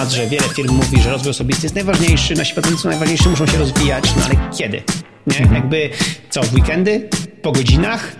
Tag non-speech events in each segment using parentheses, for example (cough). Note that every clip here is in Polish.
temat, że wiele firm mówi, że rozwój osobisty jest najważniejszy, nasi pracownicy są najważniejsi, muszą się rozwijać, no ale kiedy? Nie? Mhm. Jakby co, w weekendy? Po godzinach?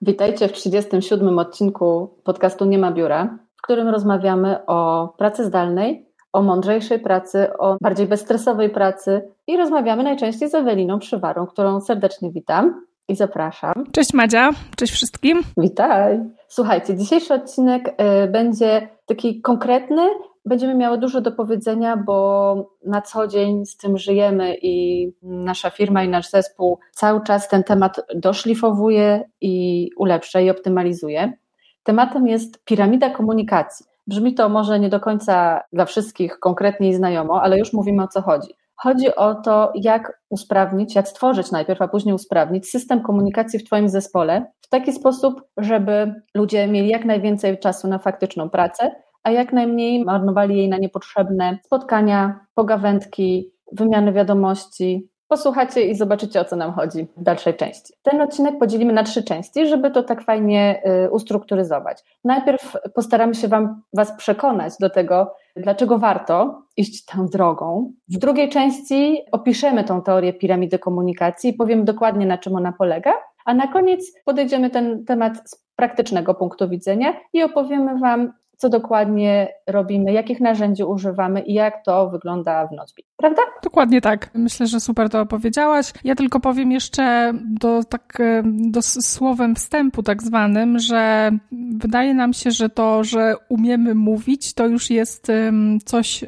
Witajcie w 37 odcinku podcastu Nie ma biura, w którym rozmawiamy o pracy zdalnej, o mądrzejszej pracy, o bardziej bezstresowej pracy i rozmawiamy najczęściej z Eweliną Przywarą, którą serdecznie witam i zapraszam. Cześć Madzia, cześć wszystkim. Witaj. Słuchajcie, dzisiejszy odcinek y, będzie taki konkretny, będziemy miały dużo do powiedzenia, bo na co dzień z tym żyjemy i nasza firma i nasz zespół cały czas ten temat doszlifowuje i ulepsza i optymalizuje. Tematem jest piramida komunikacji. Brzmi to może nie do końca dla wszystkich konkretnie i znajomo, ale już mówimy o co chodzi. Chodzi o to, jak usprawnić, jak stworzyć najpierw, a później usprawnić system komunikacji w Twoim zespole w taki sposób, żeby ludzie mieli jak najwięcej czasu na faktyczną pracę, a jak najmniej marnowali jej na niepotrzebne spotkania, pogawędki, wymiany wiadomości, posłuchacie i zobaczycie, o co nam chodzi w dalszej części. Ten odcinek podzielimy na trzy części, żeby to tak fajnie y, ustrukturyzować. Najpierw postaramy się wam, Was przekonać do tego, dlaczego warto iść tą drogą. W drugiej części opiszemy tą teorię piramidy komunikacji i powiem dokładnie, na czym ona polega. A na koniec podejdziemy ten temat z praktycznego punktu widzenia i opowiemy Wam, co dokładnie robimy, jakich narzędzi używamy i jak to wygląda w Nozbi. Prawda? Dokładnie tak. Myślę, że super to opowiedziałaś. Ja tylko powiem jeszcze do, tak, e, do słowem wstępu tak zwanym, że wydaje nam się, że to, że umiemy mówić, to już jest coś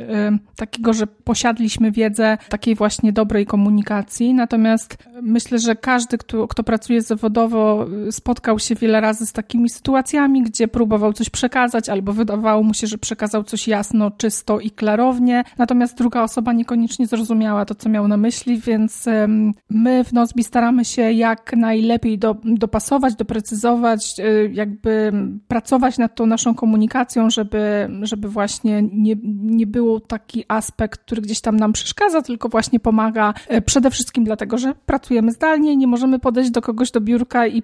takiego, że posiadliśmy wiedzę takiej właśnie dobrej komunikacji. Natomiast myślę, że każdy, kto, kto pracuje zawodowo, spotkał się wiele razy z takimi sytuacjami, gdzie próbował coś przekazać albo wydawało mu się, że przekazał coś jasno, czysto i klarownie, natomiast druga osoba niekoniecznie zrozumiała to, co miał na myśli, więc my w Nozbi staramy się jak najlepiej do, dopasować, doprecyzować, y, jakby pracować nad tą naszą komunikacją, żeby, żeby właśnie nie, nie było taki aspekt, który gdzieś tam nam przeszkadza, tylko właśnie pomaga e, przede wszystkim dlatego, że pracujemy zdalnie, nie możemy podejść do kogoś do biurka i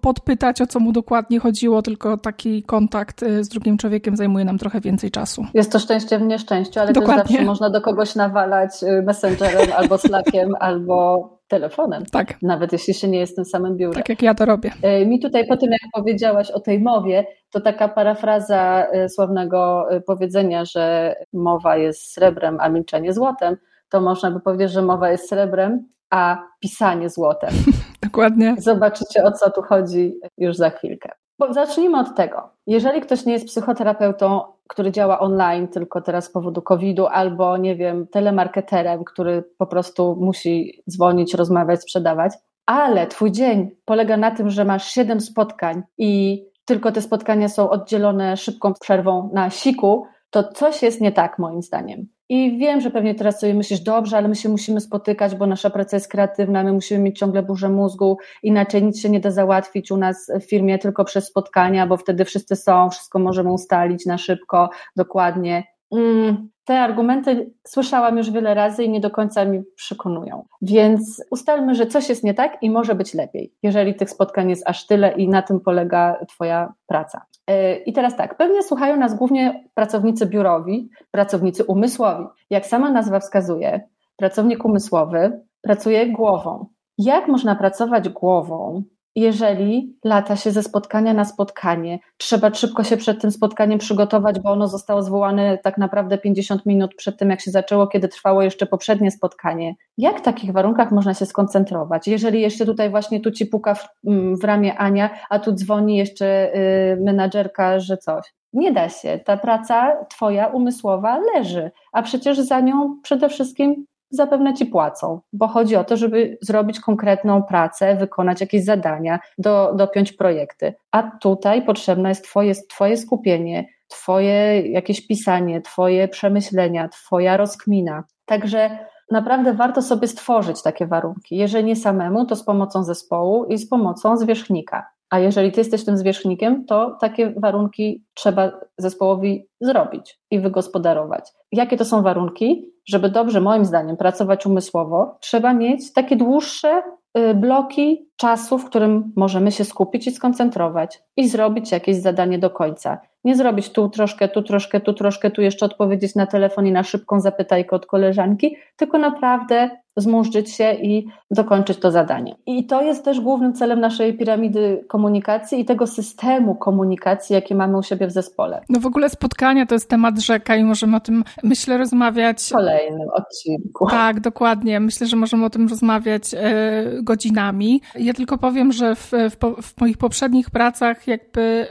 podpytać, o co mu dokładnie chodziło, tylko taki kontakt e, z drugim drugim człowiekiem zajmuje nam trochę więcej czasu. Jest to szczęście w nieszczęściu, ale Dokładnie. też zawsze można do kogoś nawalać y, messengerem (laughs) albo slackiem, albo telefonem. Tak. Nawet jeśli się nie jest w tym samym biurze. Tak jak ja to robię. Y, mi tutaj po tym, jak powiedziałaś o tej mowie, to taka parafraza y, sławnego powiedzenia, że mowa jest srebrem, a milczenie złotem, to można by powiedzieć, że mowa jest srebrem, a pisanie złotem. (laughs) Dokładnie. Zobaczycie, o co tu chodzi już za chwilkę. Zacznijmy od tego. Jeżeli ktoś nie jest psychoterapeutą, który działa online tylko teraz z powodu COVID-u, albo nie wiem, telemarketerem, który po prostu musi dzwonić, rozmawiać, sprzedawać, ale twój dzień polega na tym, że masz siedem spotkań i tylko te spotkania są oddzielone szybką przerwą na siku, to coś jest nie tak moim zdaniem. I wiem, że pewnie teraz sobie myślisz, dobrze, ale my się musimy spotykać, bo nasza praca jest kreatywna, my musimy mieć ciągle burzę mózgu, inaczej nic się nie da załatwić u nas w firmie tylko przez spotkania, bo wtedy wszyscy są, wszystko możemy ustalić na szybko, dokładnie. Mm, te argumenty słyszałam już wiele razy i nie do końca mi przekonują. Więc ustalmy, że coś jest nie tak i może być lepiej, jeżeli tych spotkań jest aż tyle i na tym polega Twoja praca. E, I teraz tak, pewnie słuchają nas głównie pracownicy biurowi, pracownicy umysłowi. Jak sama nazwa wskazuje, pracownik umysłowy pracuje głową. Jak można pracować głową, jeżeli lata się ze spotkania na spotkanie, trzeba szybko się przed tym spotkaniem przygotować, bo ono zostało zwołane tak naprawdę 50 minut przed tym, jak się zaczęło, kiedy trwało jeszcze poprzednie spotkanie. Jak w takich warunkach można się skoncentrować? Jeżeli jeszcze tutaj właśnie tu ci puka w, mm, w ramię Ania, a tu dzwoni jeszcze y, menadżerka, że coś. Nie da się. Ta praca twoja umysłowa leży, a przecież za nią przede wszystkim zapewne ci płacą, bo chodzi o to, żeby zrobić konkretną pracę, wykonać jakieś zadania, do, dopiąć projekty. A tutaj potrzebne jest twoje, twoje skupienie, Twoje jakieś pisanie, Twoje przemyślenia, Twoja rozkmina. Także naprawdę warto sobie stworzyć takie warunki. Jeżeli nie samemu, to z pomocą zespołu i z pomocą zwierzchnika. A jeżeli ty jesteś tym zwierzchnikiem, to takie warunki trzeba zespołowi zrobić i wygospodarować. Jakie to są warunki? Żeby dobrze, moim zdaniem, pracować umysłowo, trzeba mieć takie dłuższe y, bloki czasu, w którym możemy się skupić i skoncentrować i zrobić jakieś zadanie do końca. Nie zrobić tu troszkę, tu troszkę, tu troszkę, tu jeszcze odpowiedzieć na telefon i na szybką zapytajkę od koleżanki, tylko naprawdę zmurzyć się i dokończyć to zadanie. I to jest też głównym celem naszej piramidy komunikacji i tego systemu komunikacji, jaki mamy u siebie w zespole. No w ogóle spotkania to jest temat rzeka i możemy o tym, myślę, rozmawiać. W kolejnym odcinku. Tak, dokładnie. Myślę, że możemy o tym rozmawiać e, godzinami. Ja tylko powiem, że w, w, w moich poprzednich pracach jakby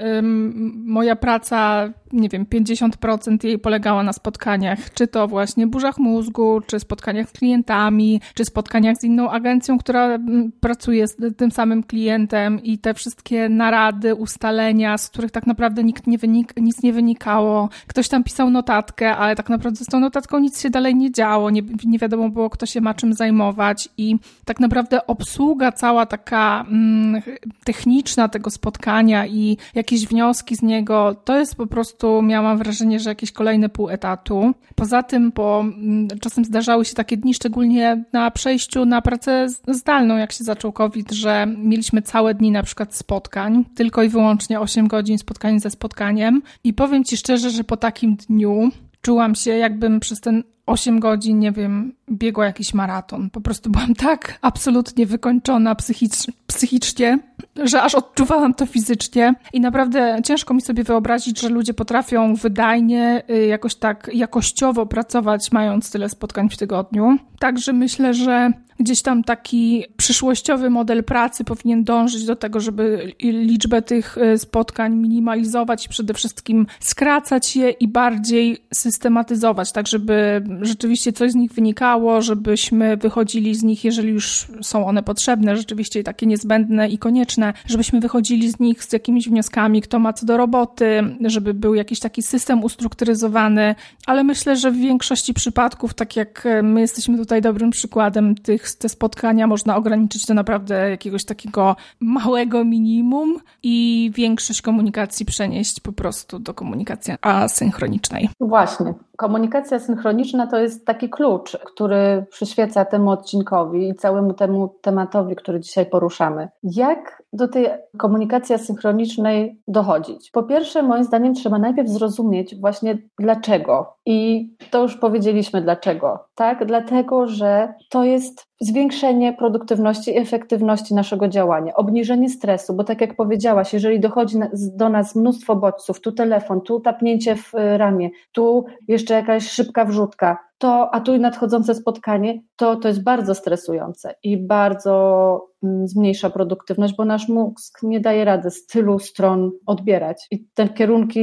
moja praca nie wiem, 50% jej polegała na spotkaniach, czy to właśnie burzach mózgu, czy spotkaniach z klientami, czy spotkaniach z inną agencją, która mm, pracuje z tym samym klientem i te wszystkie narady, ustalenia, z których tak naprawdę nikt nie wynik, nic nie wynikało. Ktoś tam pisał notatkę, ale tak naprawdę z tą notatką nic się dalej nie działo, nie, nie wiadomo było, kto się ma czym zajmować i tak naprawdę obsługa cała taka mm, techniczna tego spotkania i jakieś wnioski z niego, to jest po prostu prostu miałam wrażenie, że jakieś kolejne pół etatu. Poza tym, bo mm, czasem zdarzały się takie dni, szczególnie na przejściu na pracę zdalną, jak się zaczął COVID, że mieliśmy całe dni na przykład spotkań, tylko i wyłącznie 8 godzin spotkań ze spotkaniem. I powiem Ci szczerze, że po takim dniu czułam się, jakbym przez ten 8 godzin, nie wiem, biegła jakiś maraton. Po prostu byłam tak absolutnie wykończona psychicz, psychicznie, że aż odczuwałam to fizycznie i naprawdę ciężko mi sobie wyobrazić, że ludzie potrafią wydajnie, y, jakoś tak jakościowo pracować, mając tyle spotkań w tygodniu. Także myślę, że gdzieś tam taki przyszłościowy model pracy powinien dążyć do tego, żeby liczbę tych y, spotkań minimalizować i przede wszystkim skracać je i bardziej systematyzować, tak żeby rzeczywiście coś z nich wynikało, żebyśmy wychodzili z nich, jeżeli już są one potrzebne, rzeczywiście takie niezbędne i konieczne, żebyśmy wychodzili z nich z jakimiś wnioskami, kto ma co do roboty, żeby był jakiś taki system ustrukturyzowany, ale myślę, że w większości przypadków, tak jak my jesteśmy tutaj dobrym przykładem, tych, te spotkania można ograniczyć do naprawdę jakiegoś takiego małego minimum i większość komunikacji przenieść po prostu do komunikacji asynchronicznej. Właśnie. Komunikacja synchroniczna to jest taki klucz, który przyświeca temu odcinkowi i całemu temu tematowi, który dzisiaj poruszamy. Jak do tej komunikacji asynchronicznej dochodzić? Po pierwsze, moim zdaniem, trzeba najpierw zrozumieć właśnie dlaczego. I to już powiedzieliśmy dlaczego. Tak, dlatego, że to jest zwiększenie produktywności i efektywności naszego działania, obniżenie stresu, bo tak jak powiedziałaś, jeżeli dochodzi do nas mnóstwo bodźców, tu telefon, tu tapnięcie w y, ramię, tu jeszcze jakaś szybka wrzutka, to, a tu nadchodzące spotkanie, to, to jest bardzo stresujące i bardzo mm, zmniejsza produktywność, bo nasz mózg nie daje rady z tylu stron odbierać. I te kierunki,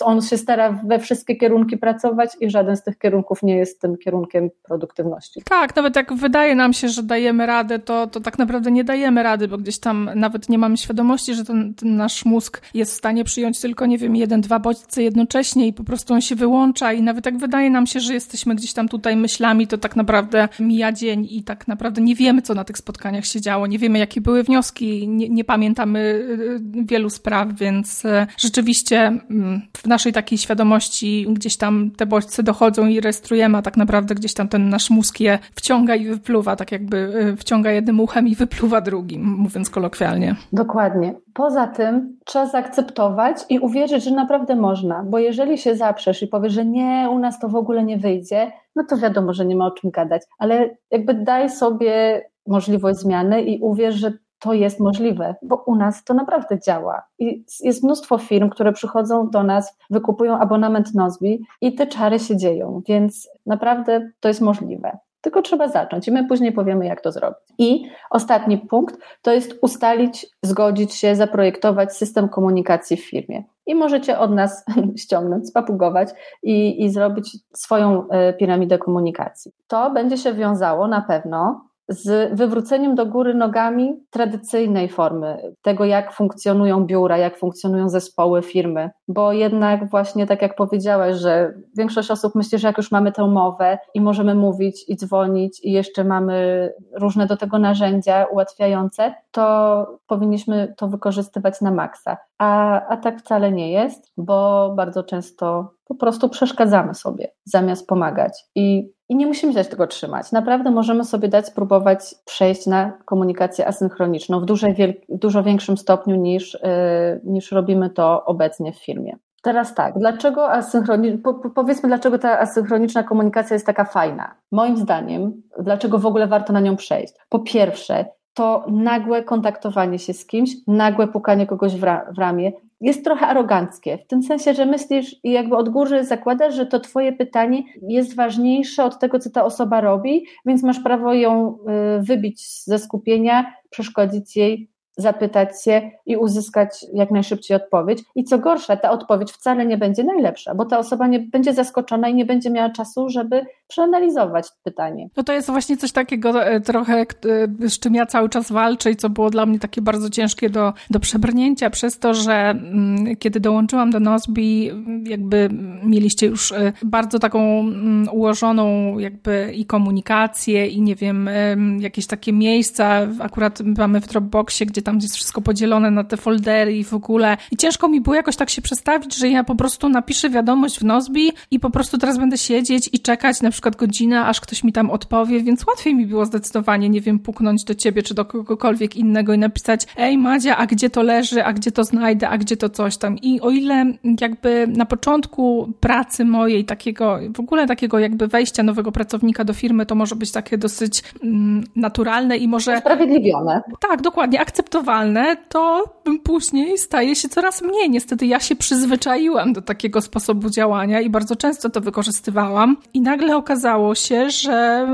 on się stara we wszystkie kierunki pracować i żaden z tych kierunków nie jest tym kierunkiem produktywności. Tak, nawet jak wydaje nam się, że dajemy radę, to, to tak naprawdę nie dajemy rady, bo gdzieś tam nawet nie mamy świadomości, że ten, ten nasz mózg jest w stanie przyjąć tylko, nie wiem, jeden, dwa bodźce jednocześnie i po prostu on się wyłącza i nawet jak wydaje nam się, że jesteśmy gdzieś tam tutaj myślami, to tak naprawdę mija dzień i tak naprawdę nie wiemy, co na tych spotkaniach się działo, nie wiemy, jakie były wnioski, nie, nie pamiętamy y, wielu spraw, więc y, rzeczywiście mm, w naszej takiej świadomości gdzieś tam te bodźce dochodzą i rejestrujemy, a tak naprawdę gdzieś tam ten nasz mózg je wciąga i wypluwa, tak jakby y, wciąga jednym uchem i (laughs) wypluwa drugim, mówiąc kolokwialnie. Dokładnie. Poza tym trzeba zaakceptować i uwierzyć, że naprawdę można, bo jeżeli się zaprzesz i powiesz, że nie, u nas to w ogóle nie wyjdzie, no to wiadomo, że nie ma o czym gadać, ale jakby daj sobie możliwość zmiany i uwierz, że to jest możliwe, bo u nas to naprawdę działa. I jest mnóstwo firm, które przychodzą do nas, wykupują abonament Nozbi i te czary się dzieją, więc naprawdę to jest możliwe. Tylko trzeba zacząć i my później powiemy, jak to zrobić. I ostatni punkt to jest ustalić, zgodzić się, zaprojektować system komunikacji w firmie. I możecie od nas (laughs) ściągnąć, spapugować i, i zrobić swoją e, piramidę komunikacji. To będzie się wiązało na pewno z wywróceniem do góry nogami tradycyjnej formy tego, jak funkcjonują biura, jak funkcjonują zespoły, firmy, bo jednak właśnie tak jak powiedziałaś, że większość osób myśli, że jak już mamy tę mowę i możemy mówić i dzwonić i jeszcze mamy różne do tego narzędzia ułatwiające, to powinniśmy to wykorzystywać na maksa. A, a tak wcale nie jest, bo bardzo często po prostu przeszkadzamy sobie zamiast pomagać. I I nie musimy się tego trzymać. Naprawdę możemy sobie dać spróbować przejść na komunikację asynchroniczną w dużo, w dużo większym stopniu niż, yy, niż robimy to obecnie w firmie. Teraz tak, dlaczego asynchroni... Po, powiedzmy, dlaczego ta asynchroniczna komunikacja jest taka fajna? Moim zdaniem, dlaczego w ogóle warto na nią przejść? Po pierwsze, to nagłe kontaktowanie się z kimś, nagłe pukanie kogoś w, ra w ramię jest trochę aroganckie, w tym sensie, że myślisz i jakby od góry zakładasz, że to twoje pytanie jest ważniejsze od tego, co ta osoba robi, więc masz prawo ją y, wybić ze skupienia, przeszkodzić jej zapytać się i uzyskać jak najszybciej odpowiedź. I co gorsza, ta odpowiedź wcale nie będzie najlepsza, bo ta osoba nie będzie zaskoczona i nie będzie miała czasu, żeby przeanalizować pytanie. No to jest właśnie coś takiego e, trochę, e, z czym ja cały czas walczę i co było dla mnie takie bardzo ciężkie do, do przebrnięcia przez to, że mm, kiedy dołączyłam do Nozbi, jakby mieliście już e, bardzo taką mm, ułożoną jakby i komunikację i nie wiem, jakieś takie miejsca, akurat mamy w Dropboxie, gdzie tam jest wszystko podzielone na te foldery i w ogóle. I ciężko mi było jakoś tak się przestawić, że ja po prostu napiszę wiadomość w Nozbi i po prostu teraz będę siedzieć i czekać na przykład godzinę, aż ktoś mi tam odpowie, więc łatwiej mi było zdecydowanie, nie wiem, puknąć do ciebie czy do kogokolwiek innego i napisać ej Madzia, a gdzie to leży, a gdzie to znajdę, a gdzie to coś tam. I o ile jakby na początku pracy mojej, takiego, w ogóle takiego jakby wejścia nowego pracownika do firmy, to może być takie dosyć mm, naturalne i może... Sprawiedliwione. Tak, dokładnie, akceptowalne, to później staje się coraz mniej. Niestety ja się przyzwyczaiłam do takiego sposobu działania i bardzo często to wykorzystywałam i nagle okazało się, że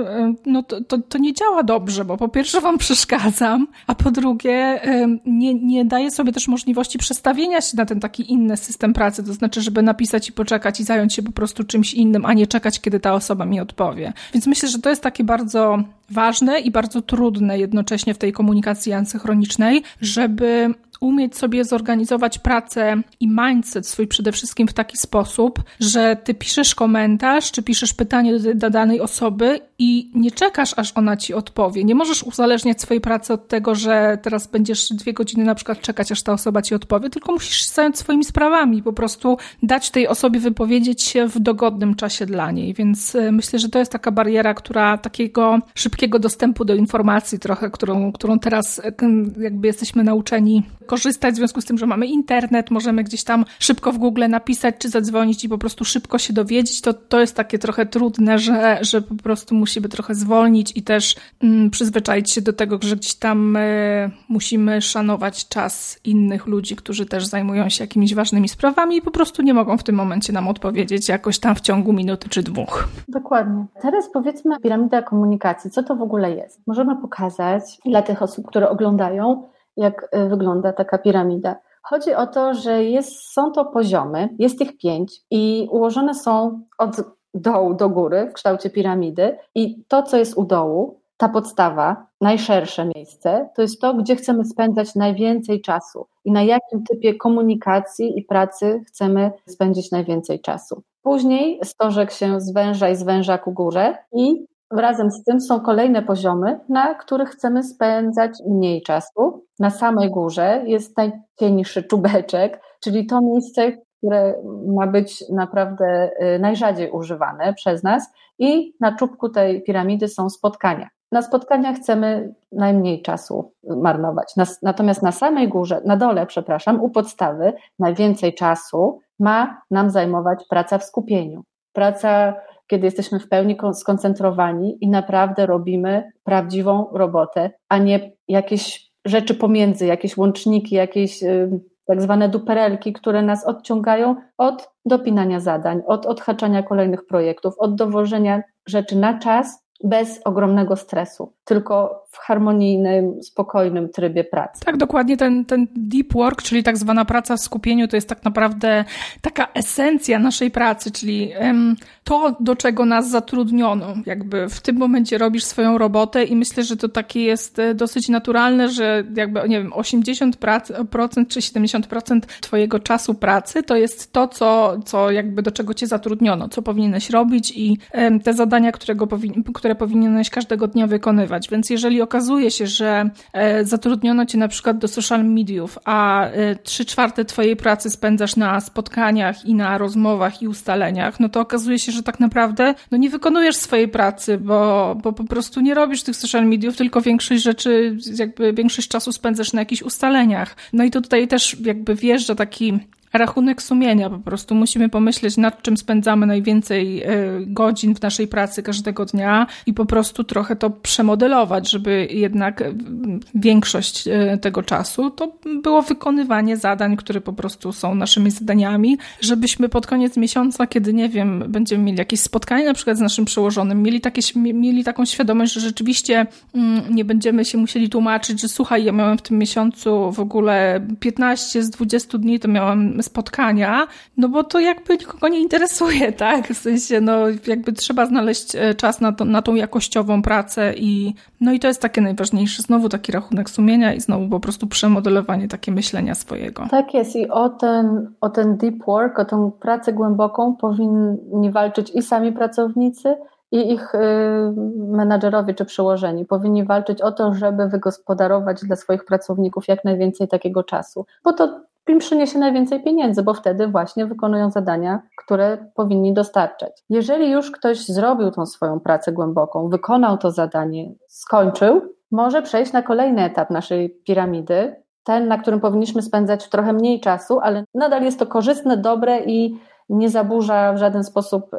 no to, to, to nie działa dobrze, bo po pierwsze wam przeszkadzam, a po drugie nie, nie daje sobie też możliwości przestawienia się na ten taki inny system pracy, to znaczy, żeby napisać i poczekać i zająć się po prostu czymś innym, a nie czekać, kiedy ta osoba mi odpowie. Więc myślę, że to jest takie bardzo ważne i bardzo trudne jednocześnie w tej komunikacji asynchronicznej, żeby umieć sobie zorganizować pracę i mindset swój przede wszystkim w taki sposób, że ty piszesz komentarz, czy piszesz pytanie do, do, danej osoby i nie czekasz, aż ona ci odpowie. Nie możesz uzależniać swojej pracy od tego, że teraz będziesz dwie godziny na przykład czekać, aż ta osoba ci odpowie, tylko musisz zająć swoimi sprawami, po prostu dać tej osobie wypowiedzieć się w dogodnym czasie dla niej. Więc e, myślę, że to jest taka bariera, która takiego szybkiego dostępu do informacji trochę, którą, którą teraz e, jakby jesteśmy nauczeni korzystać w związku z tym, że mamy internet, możemy gdzieś tam szybko w Google napisać czy zadzwonić i po prostu szybko się dowiedzieć, to to jest takie trochę trudne, że, że po prostu musimy trochę zwolnić i też mm, przyzwyczaić się do tego, że gdzieś tam y, musimy szanować czas innych ludzi, którzy też zajmują się jakimiś ważnymi sprawami i po prostu nie mogą w tym momencie nam odpowiedzieć jakoś tam w ciągu minuty czy dwóch. Dokładnie. Teraz powiedzmy piramida komunikacji. Co to w ogóle jest? Możemy pokazać dla tych osób, które oglądają, jak e, wygląda taka piramida. Chodzi o to, że jest, są to poziomy, jest ich pięć i ułożone są od dołu do góry w kształcie piramidy i to, co jest u dołu, ta podstawa, najszersze miejsce, to jest to, gdzie chcemy spędzać najwięcej czasu i na jakim typie komunikacji i pracy chcemy spędzić najwięcej czasu. Później stożek się zwęża i zwęża ku górze i Razem z tym są kolejne poziomy, na których chcemy spędzać mniej czasu. Na samej górze jest najcieńszy czubeczek, czyli to miejsce, które ma być naprawdę y, najrzadziej używane przez nas, i na czubku tej piramidy są spotkania. Na spotkania chcemy najmniej czasu marnować. Natomiast na samej górze, na dole, przepraszam, u podstawy najwięcej czasu ma nam zajmować praca w skupieniu. Praca kiedy jesteśmy w pełni skoncentrowani i naprawdę robimy prawdziwą robotę, a nie jakieś rzeczy pomiędzy, jakieś łączniki, jakieś y, tak zwane duperelki, które nas odciągają od dopinania zadań, od odhaczania kolejnych projektów, od dowożenia rzeczy na czas bez ogromnego stresu, tylko w harmonijnym, spokojnym trybie pracy. Tak, dokładnie ten, ten deep work, czyli tak zwana praca w skupieniu, to jest tak naprawdę taka esencja naszej pracy, czyli to, do czego nas zatrudniono. Jakby w tym momencie robisz swoją robotę i myślę, że to takie jest e, dosyć naturalne, że jakby, nie wiem, 80% czy 70% twojego czasu pracy to jest to, co, co jakby do czego cię zatrudniono, co powinieneś robić i te zadania, którego które powinieneś każdego dnia wykonywać. Więc jeżeli okazuje się, że e, zatrudniono cię na przykład do social mediów, a e, trzy czwarte twojej pracy spędzasz na spotkaniach i na rozmowach i ustaleniach, no to okazuje się, że tak naprawdę no nie wykonujesz swojej pracy, bo, bo po prostu nie robisz tych social mediów, tylko większość rzeczy, jakby większość czasu spędzasz na jakichś ustaleniach. No i to tutaj też jakby wjeżdża taki rachunek sumienia. Po prostu musimy pomyśleć, nad czym spędzamy najwięcej e, godzin w naszej pracy każdego dnia i po prostu trochę to przemodelować, żeby jednak większość e, tego czasu to było wykonywanie zadań, które po prostu są naszymi zadaniami, żebyśmy pod koniec miesiąca, kiedy nie wiem, będziemy mieli jakieś spotkanie na przykład z naszym przełożonym, mieli, takie, mieli taką świadomość, że rzeczywiście mm, nie będziemy się musieli tłumaczyć, że słuchaj, ja miałem w tym miesiącu w ogóle 15 z 20 dni to miałam spotkania, no bo to jakby nikogo nie interesuje, (laughs) tak? W sensie, no jakby trzeba znaleźć e, czas na, to, na tą jakościową pracę i no i to jest takie najważniejsze, znowu taki rachunek sumienia i znowu po prostu przemodelowanie takie myślenia swojego. Tak jest i o ten, o ten deep work, o tę pracę głęboką powinni walczyć i sami pracownicy, i ich y, menadżerowie czy przełożeni powinni walczyć o to, żeby wygospodarować dla swoich pracowników jak najwięcej takiego czasu, bo to im przyniesie najwięcej pieniędzy, bo wtedy właśnie wykonują zadania, które powinni dostarczać. Jeżeli już ktoś zrobił tą swoją pracę głęboką, wykonał to zadanie, skończył, może przejść na kolejny etap naszej piramidy, ten, na którym powinniśmy spędzać trochę mniej czasu, ale nadal jest to korzystne, dobre i nie zaburza w żaden sposób y,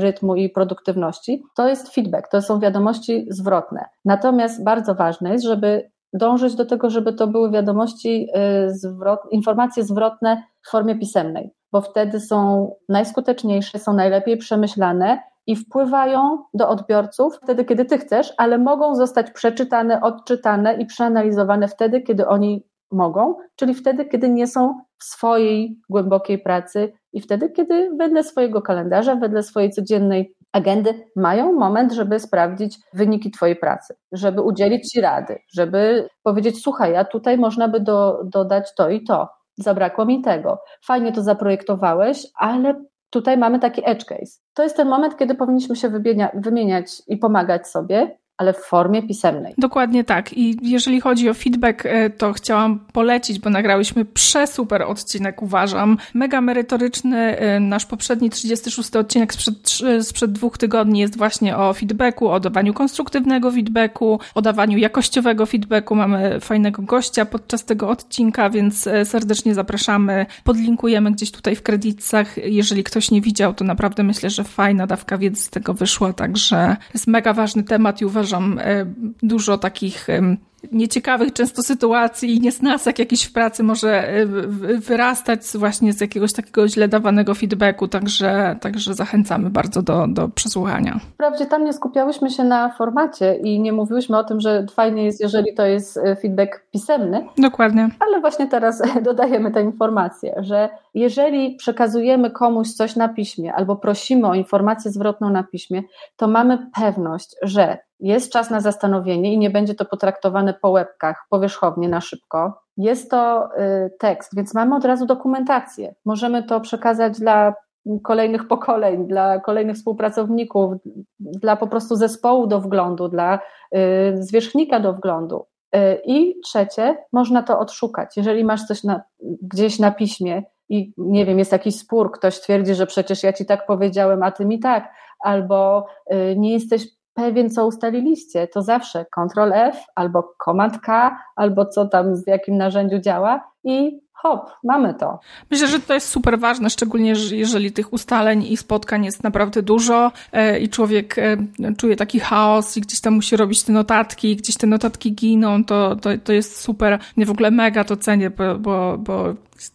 rytmu i produktywności. To jest feedback, to są wiadomości zwrotne. Natomiast bardzo ważne jest, żeby dążyć do tego, żeby to były wiadomości, y, zwrot, informacje zwrotne w formie pisemnej, bo wtedy są najskuteczniejsze, są najlepiej przemyślane i wpływają do odbiorców wtedy, kiedy ty chcesz, ale mogą zostać przeczytane, odczytane i przeanalizowane wtedy, kiedy oni mogą, czyli wtedy, kiedy nie są w swojej głębokiej pracy i wtedy, kiedy wedle swojego kalendarza, wedle swojej codziennej agendy mają moment, żeby sprawdzić wyniki Twojej pracy, żeby udzielić Ci rady, żeby powiedzieć: Słuchaj, a tutaj można by do, dodać to i to. Zabrakło mi tego. Fajnie to zaprojektowałeś, ale tutaj mamy taki edge case. To jest ten moment, kiedy powinniśmy się wymieniać i pomagać sobie, ale w formie pisemnej. Dokładnie tak. I jeżeli chodzi o feedback, e, to chciałam polecić, bo nagrałyśmy przesuper odcinek, uważam. Mega merytoryczny. E, nasz poprzedni 36 odcinek sprzed, sprzed dwóch tygodni jest właśnie o feedbacku, o dawaniu konstruktywnego feedbacku, o dawaniu jakościowego feedbacku. Mamy fajnego gościa podczas tego odcinka, więc e, serdecznie zapraszamy. Podlinkujemy gdzieś tutaj w kredytach. Jeżeli ktoś nie widział, to naprawdę myślę, że fajna dawka wiedzy z tego wyszła, także jest mega ważny temat i uważam, uważam, e, dużo takich nieciekawych często sytuacji i niesnasek jakiś w pracy może e, wyrastać właśnie z jakiegoś takiego źle dawanego feedbacku, także, także zachęcamy bardzo do, do przesłuchania. Wprawdzie tam nie skupiałyśmy się na formacie i nie mówiłyśmy o tym, że fajnie jest, jeżeli to jest e, feedback pisemny. Dokładnie. Ale właśnie teraz (laughs) dodajemy tę informację, że jeżeli przekazujemy komuś coś na piśmie albo prosimy o informację zwrotną na piśmie, to mamy pewność, że jest czas na zastanowienie i nie będzie to potraktowane po łebkach, powierzchownie, na szybko. Jest to y, tekst, więc mamy od razu dokumentację. Możemy to przekazać dla kolejnych pokoleń, dla kolejnych współpracowników, dla po prostu zespołu do wglądu, dla y, zwierzchnika do wglądu. Y, I trzecie, można to odszukać. Jeżeli masz coś na, gdzieś na piśmie i nie wiem, jest jakiś spór, ktoś twierdzi, że przecież ja ci tak powiedziałem, a ty mi tak, albo nie jesteś pewien, co ustaliliście, to zawsze Ctrl F albo Command K, albo co tam w jakim narzędziu działa i hop, mamy to. Myślę, że to jest super ważne, szczególnie jeżeli tych ustaleń i spotkań jest naprawdę dużo e, i człowiek e, czuje taki chaos i gdzieś tam musi robić te notatki, gdzieś te notatki giną, to, to, to jest super. Nie w ogóle mega to cenię, bo, bo, bo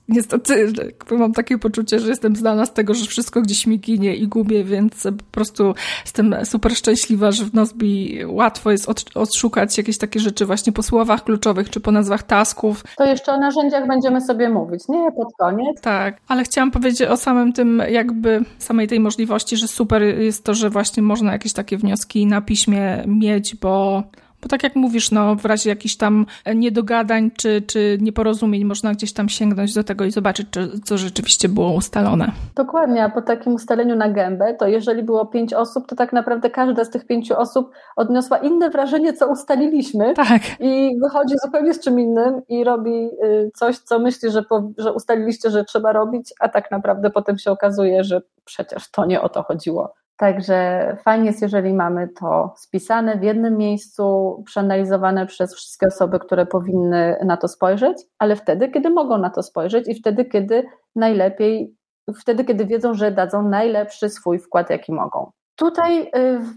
niestety mam takie poczucie, że jestem znana z tego, że wszystko gdzieś mi ginie i gubię, więc po prostu jestem super szczęśliwa, że w Nozbi łatwo jest odszukać jakieś takie rzeczy właśnie po słowach kluczowych czy po nazwach tasków. To jeszcze o narzędziach będziemy sobie mówić, nie? Pod koniec. Tak, ale chciałam powiedzieć o samym tym jakby, samej tej możliwości, że super jest to, że właśnie można jakieś takie wnioski na piśmie mieć, bo Bo tak jak mówisz, no w razie jakichś tam niedogadań czy, czy nieporozumień można gdzieś tam sięgnąć do tego i zobaczyć, czy, co rzeczywiście było ustalone. Dokładnie, a po takim ustaleniu na gębę, to jeżeli było pięć osób, to tak naprawdę każda z tych pięciu osób odniosła inne wrażenie, co ustaliliśmy. Tak. I wychodzi zupełnie z czym innym i robi y, coś, co myśli, że, po, że ustaliliście, że trzeba robić, a tak naprawdę potem się okazuje, że przecież to nie o to chodziło. Także fajnie jest, jeżeli mamy to spisane w jednym miejscu, przeanalizowane przez wszystkie osoby, które powinny na to spojrzeć, ale wtedy, kiedy mogą na to spojrzeć i wtedy, kiedy najlepiej, wtedy, kiedy wiedzą, że dadzą najlepszy swój wkład, jaki mogą. Tutaj y,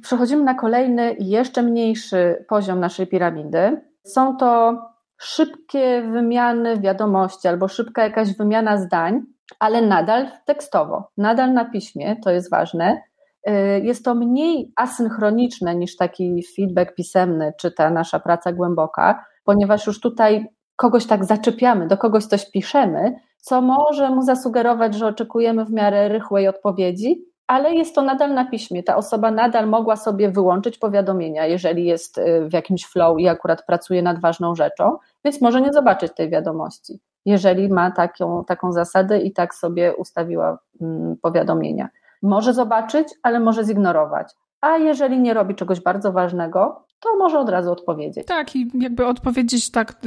przechodzimy na kolejny, jeszcze mniejszy poziom naszej piramidy. Są to szybkie wymiany wiadomości albo szybka jakaś wymiana zdań, ale nadal tekstowo, nadal na piśmie, to jest ważne. Y, jest to mniej asynchroniczne niż taki feedback pisemny, czy ta nasza praca głęboka, ponieważ już tutaj kogoś tak zaczepiamy, do kogoś coś piszemy, co może mu zasugerować, że oczekujemy w miarę rychłej odpowiedzi, ale jest to nadal na piśmie. Ta osoba nadal mogła sobie wyłączyć powiadomienia, jeżeli jest y, w jakimś flow i akurat pracuje nad ważną rzeczą, więc może nie zobaczyć tej wiadomości, jeżeli ma taką, taką zasadę i tak sobie ustawiła mm, powiadomienia. Może zobaczyć, ale może zignorować. A jeżeli nie robi czegoś bardzo ważnego, to może od razu odpowiedzieć. Tak, i jakby odpowiedzieć tak,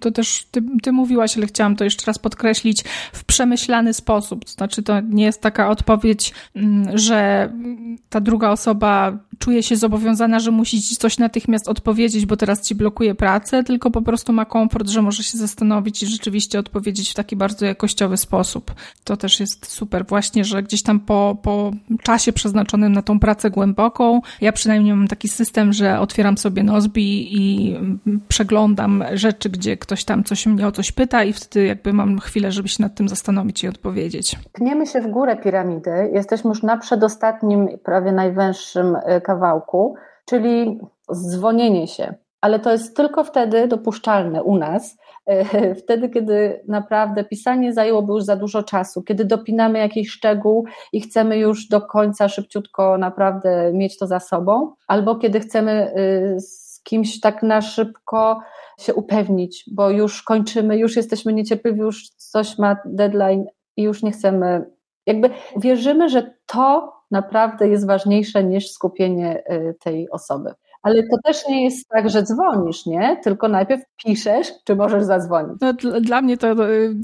to też ty, ty, mówiłaś, ale chciałam to jeszcze raz podkreślić, w przemyślany sposób. To znaczy, to nie jest taka odpowiedź, że ta druga osoba czuje się zobowiązana, że musi ci coś natychmiast odpowiedzieć, bo teraz ci blokuje pracę, tylko po prostu ma komfort, że może się zastanowić i rzeczywiście odpowiedzieć w taki bardzo jakościowy sposób. To też jest super właśnie, że gdzieś tam po, po czasie przeznaczonym na tą pracę głęboką, ja przynajmniej mam taki system, że otwieram sobie Nozbi i przeglądam rzeczy, gdzie ktoś tam coś mnie o coś pyta i wtedy jakby mam chwilę, żeby się nad tym zastanowić i odpowiedzieć. Pniemy się w górę piramidy, jesteśmy już na przedostatnim, prawie najwęższym y, kawałku, czyli dzwonienie się. Ale to jest tylko wtedy dopuszczalne u nas, (laughs) wtedy, kiedy naprawdę pisanie zajęłoby już za dużo czasu, kiedy dopinamy jakiś szczegół i chcemy już do końca szybciutko naprawdę mieć to za sobą, albo kiedy chcemy e, z kimś tak na szybko się upewnić, bo już kończymy, już jesteśmy niecierpliwi, już coś ma deadline i już nie chcemy. Jakby wierzymy, że to naprawdę jest ważniejsze niż skupienie y, tej osoby. Ale to też nie jest tak, że dzwonisz, nie? Tylko najpierw piszesz, czy możesz zadzwonić. No, dla mnie to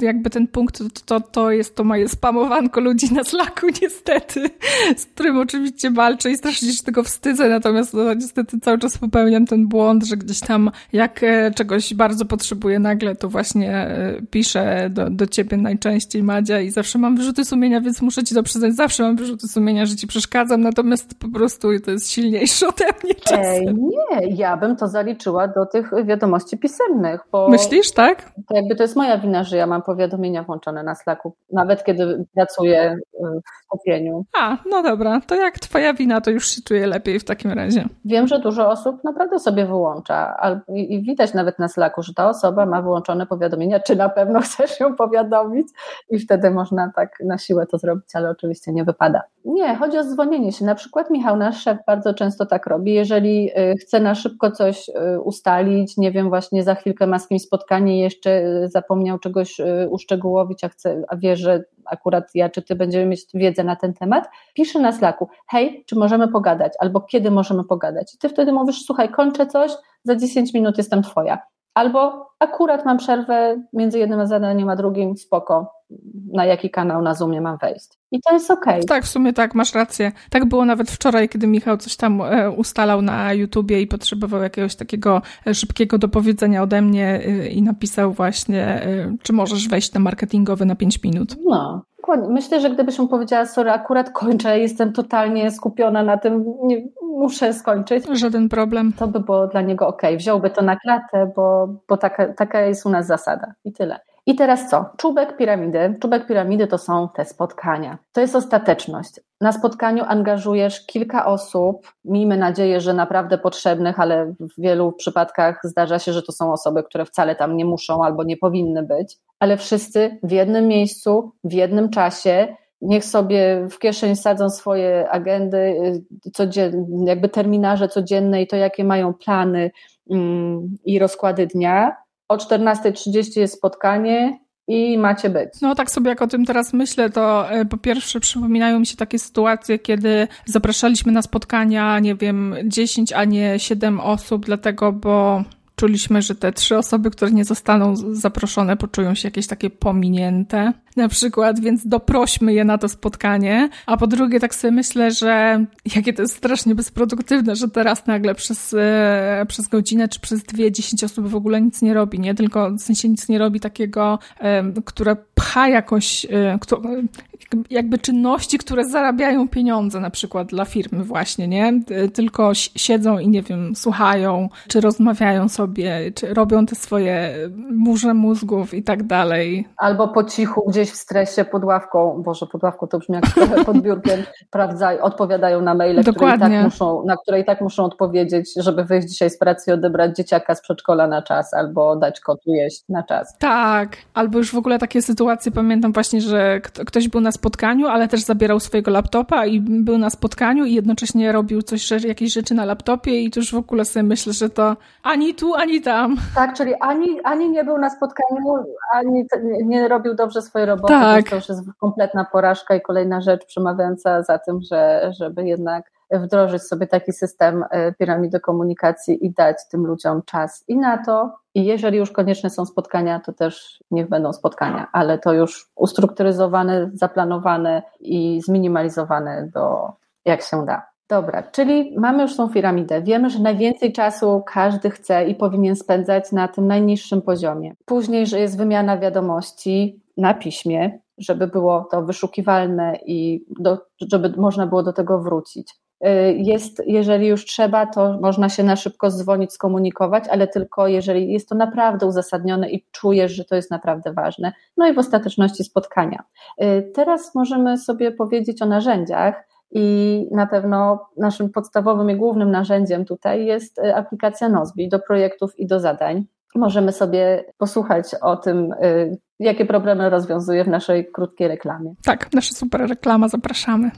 jakby ten punkt to, to jest to moje spamowanko ludzi na Slacku (laughs) niestety, z którym oczywiście walczę i strasznie się tego wstydzę, natomiast no, niestety cały czas popełniam ten błąd, że gdzieś tam jak e, czegoś bardzo potrzebuję nagle, to właśnie e, piszę do, do ciebie najczęściej Madzia i zawsze mam wyrzuty sumienia, więc muszę ci to przyznać, zawsze mam wyrzuty sumienia, że ci przeszkadzam, natomiast po prostu to jest silniejsze ode mnie czasem. Ej, nie, ja bym to zaliczyła do tych wiadomości pisemnych. Myślisz, tak? To jakby to jest moja wina, że ja mam powiadomienia włączone na Slacku, nawet kiedy pracuję w skupieniu. A, no dobra, to jak twoja wina, to już się czuję lepiej w takim razie. Wiem, że dużo osób naprawdę sobie wyłącza i widać nawet na Slacku, że ta osoba ma wyłączone powiadomienia, czy na pewno (laughs) chcesz ją powiadomić i wtedy można tak na siłę to zrobić, ale oczywiście nie wypada. Nie, chodzi o dzwonienie się. Na przykład Michał, nasz szef, bardzo często tak robi. Jeżeli y, chce na szybko coś y, ustalić, nie wiem, właśnie za chwilkę ma z kimś spotkanie, jeszcze y, zapomniał czegoś uszczegółowić, a, chce, a wie, że akurat ja czy ty będziemy mieć wiedzę na ten temat, pisze na Slacku, hej, czy możemy pogadać, albo kiedy możemy pogadać. I ty wtedy mówisz, słuchaj, kończę coś, za 10 minut jestem twoja. Albo akurat mam przerwę między jednym zadaniem a drugim, spoko, na jaki kanał na Zoomie mam wejść. I to jest okej. Okay. Tak, w sumie tak, masz rację. Tak było nawet wczoraj, kiedy Michał coś tam e, ustalał na YouTubie i potrzebował jakiegoś takiego e, szybkiego dopowiedzenia ode mnie e, i napisał właśnie, czy możesz wejść na marketingowy na 5 minut. No, Myślę, że gdybyś mu powiedziała, sorry, akurat kończę, jestem totalnie skupiona na tym, nie, muszę skończyć. Żaden problem. To by było dla niego ok. Wziąłby to na klatę, bo, bo taka, taka jest u nas zasada i tyle. I teraz co? Czubek piramidy. Czubek piramidy to są te spotkania. To jest ostateczność. Na spotkaniu angażujesz kilka osób, miejmy nadzieję, że naprawdę potrzebnych, ale w wielu przypadkach zdarza się, że to są osoby, które wcale tam nie muszą albo nie powinny być, ale wszyscy w jednym miejscu, w jednym czasie, niech sobie w kieszeń sadzą swoje agendy, y, jakby terminarze codzienne i to, jakie mają plany, mm, i rozkłady dnia. O 14.30 jest spotkanie, i macie być. No tak sobie jak o tym teraz myślę, to e, po pierwsze przypominają mi się takie sytuacje, kiedy zapraszaliśmy na spotkania, nie wiem, 10, a nie 7 osób, dlatego, bo czuliśmy, że te trzy osoby, które nie zostaną zaproszone, poczują się jakieś takie pominięte na przykład, więc doprośmy je na to spotkanie. A po drugie, tak sobie myślę, że jakie to jest strasznie bezproduktywne, że teraz nagle przez, e, przez godzinę czy przez dwie, dziesięć osób w ogóle nic nie robi, nie? Tylko w sensie nic nie robi takiego, które pcha jakoś, e, jakby czynności, które zarabiają pieniądze na przykład dla firmy właśnie, nie? Tylko siedzą i nie wiem, słuchają, czy rozmawiają sobie, czy robią te swoje murze mózgów i tak dalej. Albo po cichu gdzieś w stresie pod ławką, Boże, pod ławką to brzmi jak pod biurkiem, (laughs) sprawdzają, odpowiadają na maile, które i tak muszą, na które i tak muszą odpowiedzieć, żeby wyjść dzisiaj z pracy i odebrać dzieciaka z przedszkola na czas, albo dać kotu jeść na czas. Tak, albo już w ogóle takie sytuacje, pamiętam właśnie, że ktoś był na spotkaniu, ale też zabierał swojego laptopa i był na spotkaniu i jednocześnie robił coś, jakieś rzeczy na laptopie i tu już w ogóle sobie myślę, że to ani tu, ani tam. Tak, czyli ani, ani nie był na spotkaniu, ani nie robił dobrze swojej roboty, tak. to już jest kompletna porażka i kolejna rzecz przemawiająca za tym, że, żeby jednak wdrożyć sobie taki system e, piramidy komunikacji i dać tym ludziom czas i na to. I jeżeli już konieczne są spotkania, to też niech będą spotkania, ale to już ustrukturyzowane, zaplanowane i zminimalizowane do jak się da. Dobra, czyli mamy już tą piramidę. Wiemy, że najwięcej czasu każdy chce i powinien spędzać na tym najniższym poziomie. Później, że jest wymiana wiadomości na piśmie, żeby było to wyszukiwalne i do, żeby można było do tego wrócić. Y, jest, jeżeli już trzeba, to można się na szybko dzwonić, skomunikować, ale tylko jeżeli jest to naprawdę uzasadnione i czujesz, że to jest naprawdę ważne. No i w ostateczności spotkania. Y, teraz możemy sobie powiedzieć o narzędziach. I na pewno naszym podstawowym i głównym narzędziem tutaj jest y, aplikacja Nozbi do projektów i do zadań. Możemy sobie posłuchać o tym, jakie problemy rozwiązuje w naszej krótkiej reklamie. Tak, nasza super reklama, zapraszamy.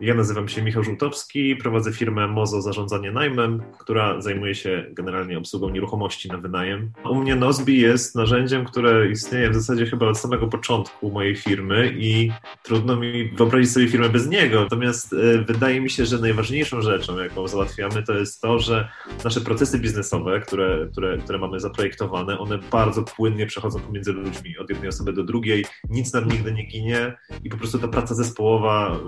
Ja nazywam się Michał Żółtowski, prowadzę firmę Mozo Zarządzanie Najmem, która zajmuje się generalnie obsługą nieruchomości na wynajem. U mnie Nozbi jest narzędziem, które istnieje w zasadzie chyba od samego początku mojej firmy i trudno mi wyobrazić sobie firmę bez niego. Natomiast e, wydaje mi się, że najważniejszą rzeczą, jaką załatwiamy, to jest to, że nasze procesy biznesowe, które, które, które mamy zaprojektowane, one bardzo płynnie przechodzą pomiędzy ludźmi, od jednej osoby do drugiej, nic nam nigdy nie ginie i po prostu ta praca zespołowa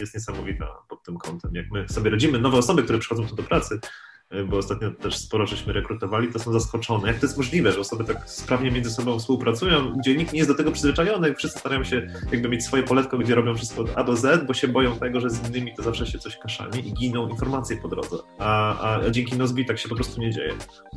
jest niesamowita niesamowita pod tym kątem. Jak my sobie radzimy, nowe osoby, które przychodzą tu do pracy, bo ostatnio też sporo żeśmy rekrutowali, to są zaskoczone. Jak to jest możliwe, że osoby tak sprawnie między sobą współpracują, gdzie nikt nie jest do tego przyzwyczajony, wszyscy starają się jakby mieć swoje poletko, gdzie robią wszystko od A do Z, bo się boją tego, że z innymi to zawsze się coś kaszani i giną informacje po drodze. A, a, a dzięki Nozbi tak się po prostu nie dzieje.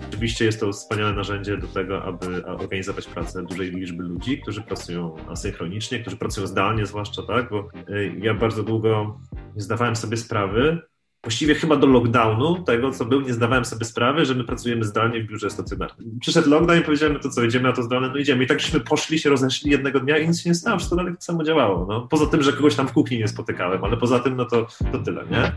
Oczywiście jest to wspaniałe narzędzie do tego, aby organizować pracę dużej liczby ludzi, którzy pracują asynchronicznie, którzy pracują zdalnie zwłaszcza, tak, bo y, ja bardzo długo nie zdawałem sobie sprawy, właściwie chyba do lockdownu, tego co był, nie zdawałem sobie sprawy, że my pracujemy zdalnie w biurze stacjonarnym. Przyszedł lockdown i powiedziałem, no to co, idziemy na to zdalne? No idziemy. I tak żeśmy poszli, się rozeszli jednego dnia i nic się nie stało, wszystko dalej tak samo działało. No. Poza tym, że kogoś tam w kuchni nie spotykałem, ale poza tym, no to, to tyle, nie?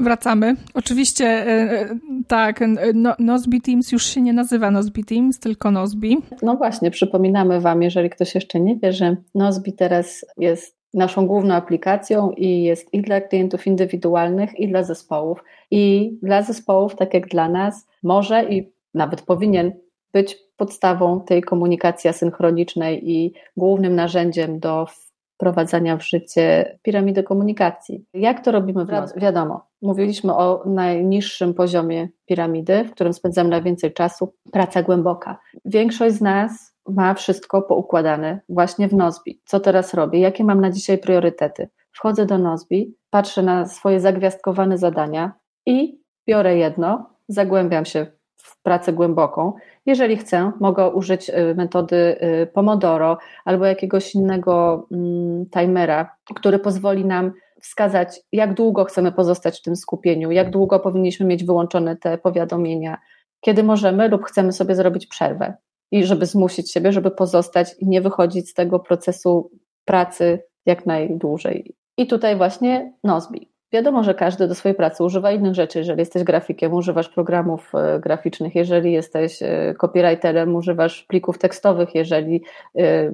Wracamy. Oczywiście e, e, tak, no, Nozbi Teams już się nie nazywa Nozbi Teams, tylko Nozbi. No właśnie, przypominamy Wam, jeżeli ktoś jeszcze nie wie, że Nozbi teraz jest naszą główną aplikacją i jest i dla klientów indywidualnych, i dla zespołów. I dla zespołów, tak jak dla nas, może i nawet powinien być podstawą tej komunikacji asynchronicznej i głównym narzędziem do wprowadzania w życie piramidy komunikacji. Jak to robimy w nas? Wiadomo, mówiliśmy o najniższym poziomie piramidy, w którym spędzamy najwięcej czasu, praca głęboka. Większość z nas ma wszystko poukładane właśnie w Nozbi. Co teraz robię? Jakie mam na dzisiaj priorytety? Wchodzę do Nozbi, patrzę na swoje zagwiazdkowane zadania i biorę jedno, zagłębiam się w pracę głęboką. Jeżeli chcę, mogę użyć y, metody y, Pomodoro albo jakiegoś innego mm, timera, który pozwoli nam wskazać, jak długo chcemy pozostać w tym skupieniu, jak długo powinniśmy mieć wyłączone te powiadomienia, kiedy możemy lub chcemy sobie zrobić przerwę. i żeby zmusić siebie, żeby pozostać i nie wychodzić z tego procesu pracy jak najdłużej. I tutaj właśnie Nozbi. Wiadomo, że każdy do swojej pracy używa innych rzeczy. Jeżeli jesteś grafikiem, używasz programów e, graficznych, jeżeli jesteś e, copywriterem, używasz plików tekstowych, jeżeli e,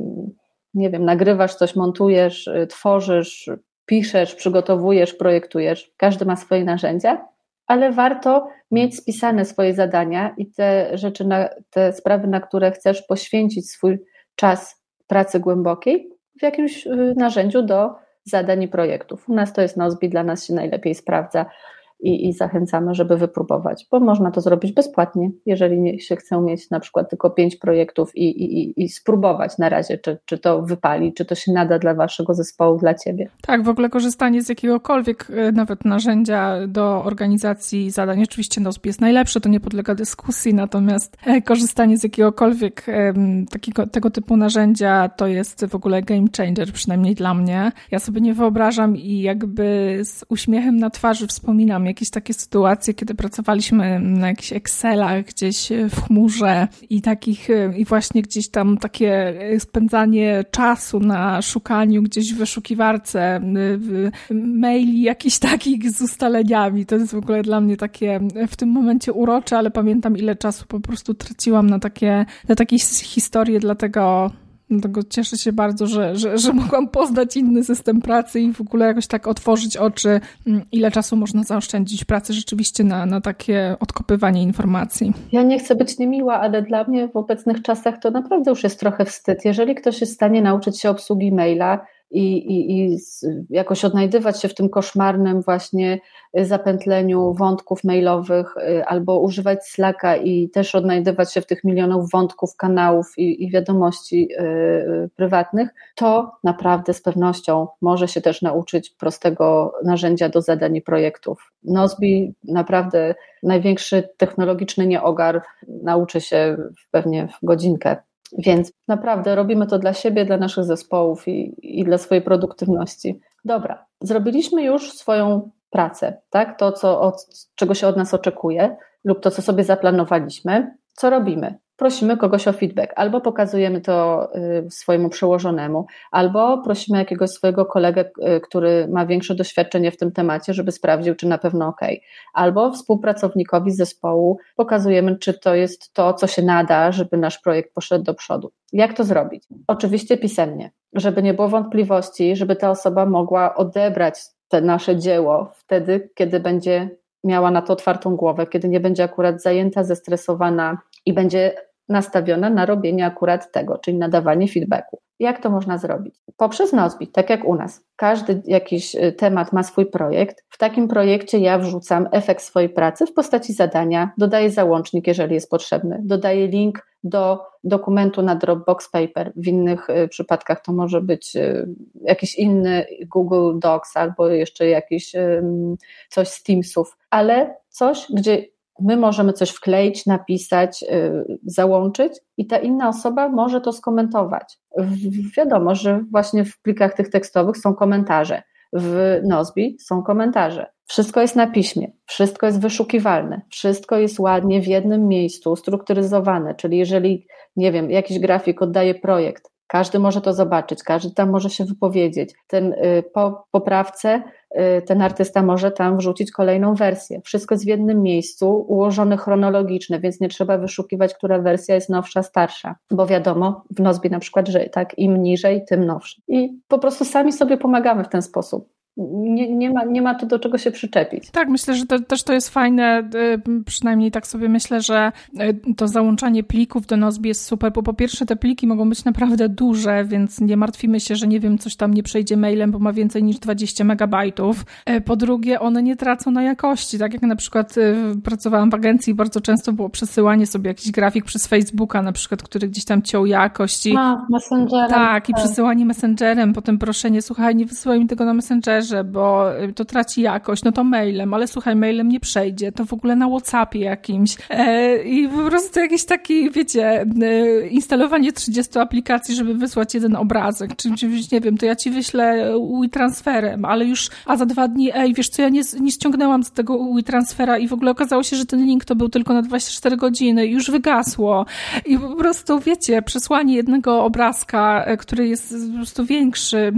nie wiem, nagrywasz coś, montujesz, tworzysz, piszesz, przygotowujesz, projektujesz. Każdy ma swoje narzędzia, ale warto mieć spisane swoje zadania i te rzeczy, te sprawy, na które chcesz poświęcić swój czas pracy głębokiej w jakimś narzędziu do zadań i projektów. U nas to jest Nozbi, dla nas się najlepiej sprawdza i, i zachęcamy, żeby wypróbować, bo można to zrobić bezpłatnie, jeżeli się chce mieć na przykład tylko pięć projektów i, i, i spróbować na razie, czy, czy to wypali, czy to się nada dla waszego zespołu, dla ciebie. Tak, w ogóle korzystanie z jakiegokolwiek e, nawet narzędzia do organizacji zadań, oczywiście Nozbi jest najlepsze, to nie podlega dyskusji, natomiast e, korzystanie z jakiegokolwiek takiego, tego typu narzędzia to jest w ogóle game changer, przynajmniej dla mnie. Ja sobie nie wyobrażam i jakby z uśmiechem na twarzy wspominam, jakieś takie sytuacje, kiedy pracowaliśmy na jakichś Excelach gdzieś w chmurze i takich, i właśnie gdzieś tam takie spędzanie czasu na szukaniu gdzieś w wyszukiwarce maili jakichś (laughs) takich z ustaleniami. To jest w ogóle dla mnie takie w tym momencie urocze, ale pamiętam ile czasu po prostu traciłam na takie, na takie historie, dlatego Dlatego cieszę się bardzo, że, że, że mogłam poznać inny system pracy i w ogóle jakoś tak otworzyć oczy, mm, ile czasu można zaoszczędzić pracy rzeczywiście na, na takie odkopywanie informacji. Ja nie chcę być niemiła, ale dla mnie w obecnych czasach to naprawdę już jest trochę wstyd. Jeżeli ktoś jest w stanie nauczyć się obsługi maila, i, i, i jakoś odnajdywać się w tym koszmarnym właśnie zapętleniu wątków mailowych, y, albo używać Slacka i też odnajdywać się w tych milionów wątków, kanałów i, i wiadomości yy, prywatnych, to naprawdę z pewnością może się też nauczyć prostego narzędzia do zadań i projektów. Nozbi naprawdę największy technologiczny nieogar nauczy się pewnie w godzinkę. Więc naprawdę robimy to dla siebie, dla naszych zespołów i, i dla swojej produktywności. Dobra, zrobiliśmy już swoją pracę, tak? To, co, od, czego się od nas oczekuje, lub to, co sobie zaplanowaliśmy. Co robimy? Prosimy kogoś o feedback, albo pokazujemy to y, swojemu przełożonemu, albo prosimy jakiegoś swojego kolegę, y, który ma większe doświadczenie w tym temacie, żeby sprawdził, czy na pewno ok. Albo współpracownikowi zespołu pokazujemy, czy to jest to, co się nada, żeby nasz projekt poszedł do przodu. Jak to zrobić? Oczywiście pisemnie, żeby nie było wątpliwości, żeby ta osoba mogła odebrać te nasze dzieło wtedy, kiedy będzie miała na to otwartą głowę, kiedy nie będzie akurat zajęta, zestresowana i będzie nastawiona na robienie akurat tego, czyli nadawanie feedbacku. Jak to można zrobić? Poprzez Nozbi, tak jak u nas. Każdy jakiś y, temat ma swój projekt. W takim projekcie ja wrzucam efekt swojej pracy w postaci zadania, dodaję załącznik, jeżeli jest potrzebny, dodaję link do dokumentu na Dropbox Paper. W innych y, przypadkach to może być y, jakiś inny Google Docs albo jeszcze jakiś coś z Teamsów, ale coś, gdzie my możemy coś wkleić, napisać, y, załączyć i ta inna osoba może to skomentować. Wiadomo, że właśnie w plikach tych tekstowych są komentarze. W Nozbi są komentarze. Wszystko jest na piśmie, wszystko jest wyszukiwalne, wszystko jest ładnie w jednym miejscu, ustrukturyzowane, czyli jeżeli, nie wiem, jakiś grafik oddaje projekt, każdy może to zobaczyć, każdy tam może się wypowiedzieć. Ten, y, po poprawce y, ten artysta może tam wrzucić kolejną wersję. Wszystko jest w jednym miejscu, ułożone chronologicznie, więc nie trzeba wyszukiwać, która wersja jest nowsza, starsza, bo wiadomo w Nozbi na przykład, że tak im niżej, tym nowszy. I po prostu sami sobie pomagamy w ten sposób nie, nie, ma, nie ma tu do czego się przyczepić. Tak, myślę, że to, też to jest fajne, y, przynajmniej tak sobie myślę, że y, to załączanie plików do Nozbi jest super, bo po pierwsze te pliki mogą być naprawdę duże, więc nie martwimy się, że nie wiem, coś tam nie przejdzie mailem, bo ma więcej niż 20 megabajtów. E, po drugie, one nie tracą na jakości, tak jak na przykład y, pracowałam w agencji, bardzo często było przesyłanie sobie jakiś grafik przez Facebooka na przykład, który gdzieś tam ciął jakość. I, A, messengerem. Tak, i tak. przesyłanie messengerem, potem proszenie, słuchaj, nie wysyłaj mi tego na messengerze, Messengerze, bo to traci jakość, no to mailem, ale słuchaj, mailem nie przejdzie, to w ogóle na Whatsappie jakimś. E, I po prostu jakiś taki, wiecie, e, instalowanie 30 aplikacji, żeby wysłać jeden obrazek, czy czymś, nie wiem, to ja ci wyślę WeTransferem, ale już, a za dwa dni, ej, wiesz co, ja nie, nie ściągnęłam z tego WeTransfera i w ogóle okazało się, że ten link to był tylko na 24 godziny i już wygasło. I po prostu, wiecie, przesłanie jednego obrazka, e, który jest po prostu większy,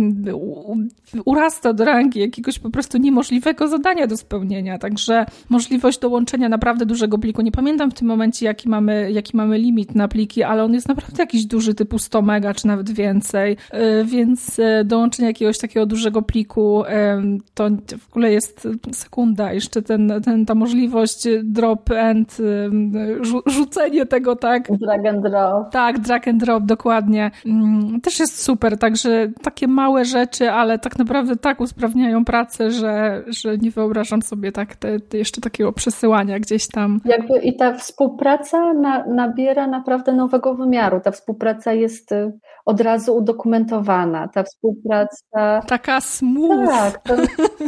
urasta do rangi jakiegoś po prostu niemożliwego zadania do spełnienia. Także możliwość dołączenia naprawdę dużego pliku. Nie pamiętam w tym momencie, jaki mamy, jaki mamy limit na pliki, ale on jest naprawdę jakiś duży, typu 100 mega, czy nawet więcej. E, więc e, dołączenie jakiegoś takiego dużego pliku to w ogóle jest sekunda. Jeszcze ten, ten, ta możliwość drop and rzucenie tego, tak? Drag and drop. Tak, drag and drop, dokładnie. Mm, też jest super, także takie małe rzeczy, ale tak naprawdę tak usprawniają pracę, że, że nie wyobrażam sobie tak te, te jeszcze takiego przesyłania gdzieś tam. Jakby i ta współpraca na, nabiera naprawdę nowego wymiaru. Ta współpraca jest y, od razu udokumentowana. Ta współpraca. Taka smooth. Tak, to...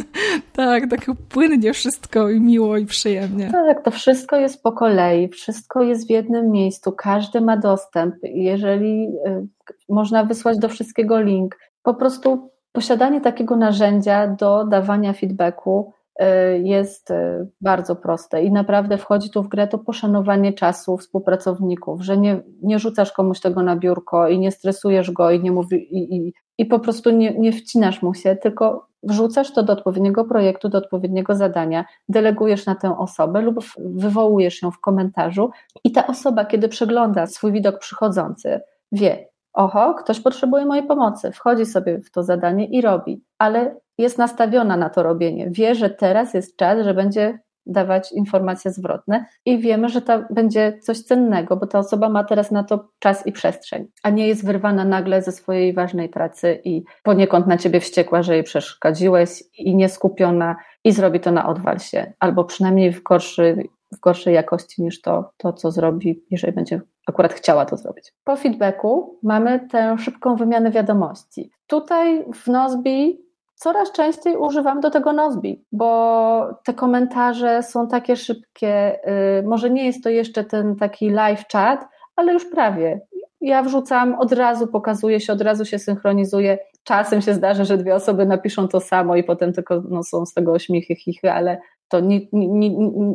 (laughs) tak, tak płynnie wszystko i miło i przyjemnie. Tak, to wszystko jest po kolei, wszystko jest w jednym miejscu, każdy ma dostęp. Jeżeli y, można wysłać do wszystkiego link, po prostu posiadanie takiego narzędzia do dawania feedbacku y, jest y, bardzo proste i naprawdę wchodzi tu w grę to poszanowanie czasu współpracowników, że nie, nie rzucasz komuś tego na biurko i nie stresujesz go i nie mówi, i, i, i po prostu nie, nie wcinasz mu się, tylko wrzucasz to do odpowiedniego projektu, do odpowiedniego zadania, delegujesz na tę osobę lub wywołujesz ją w komentarzu i ta osoba, kiedy przegląda swój widok przychodzący, wie, oho, ktoś potrzebuje mojej pomocy, wchodzi sobie w to zadanie i robi, ale jest nastawiona na to robienie. Wie, że teraz jest czas, że będzie dawać informacje zwrotne i wiemy, że to będzie coś cennego, bo ta osoba ma teraz na to czas i przestrzeń, a nie jest wyrwana nagle ze swojej ważnej pracy i poniekąd na ciebie wściekła, że jej przeszkadziłeś i nieskupiona i zrobi to na odwalsie, albo przynajmniej w gorszej, w gorszej jakości niż to, to, co zrobi, jeżeli będzie akurat chciała to zrobić. Po feedbacku mamy tę szybką wymianę wiadomości. Tutaj w Nozbi coraz częściej używam do tego Nozbi, bo te komentarze są takie szybkie. Y, może nie jest to jeszcze ten taki live chat, ale już prawie. Ja wrzucam, od razu pokazuje się, od razu się synchronizuje. Czasem się zdarza, że dwie osoby napiszą to samo i potem tylko no, są z tego ośmiechy, chichy, ale to nie, nie,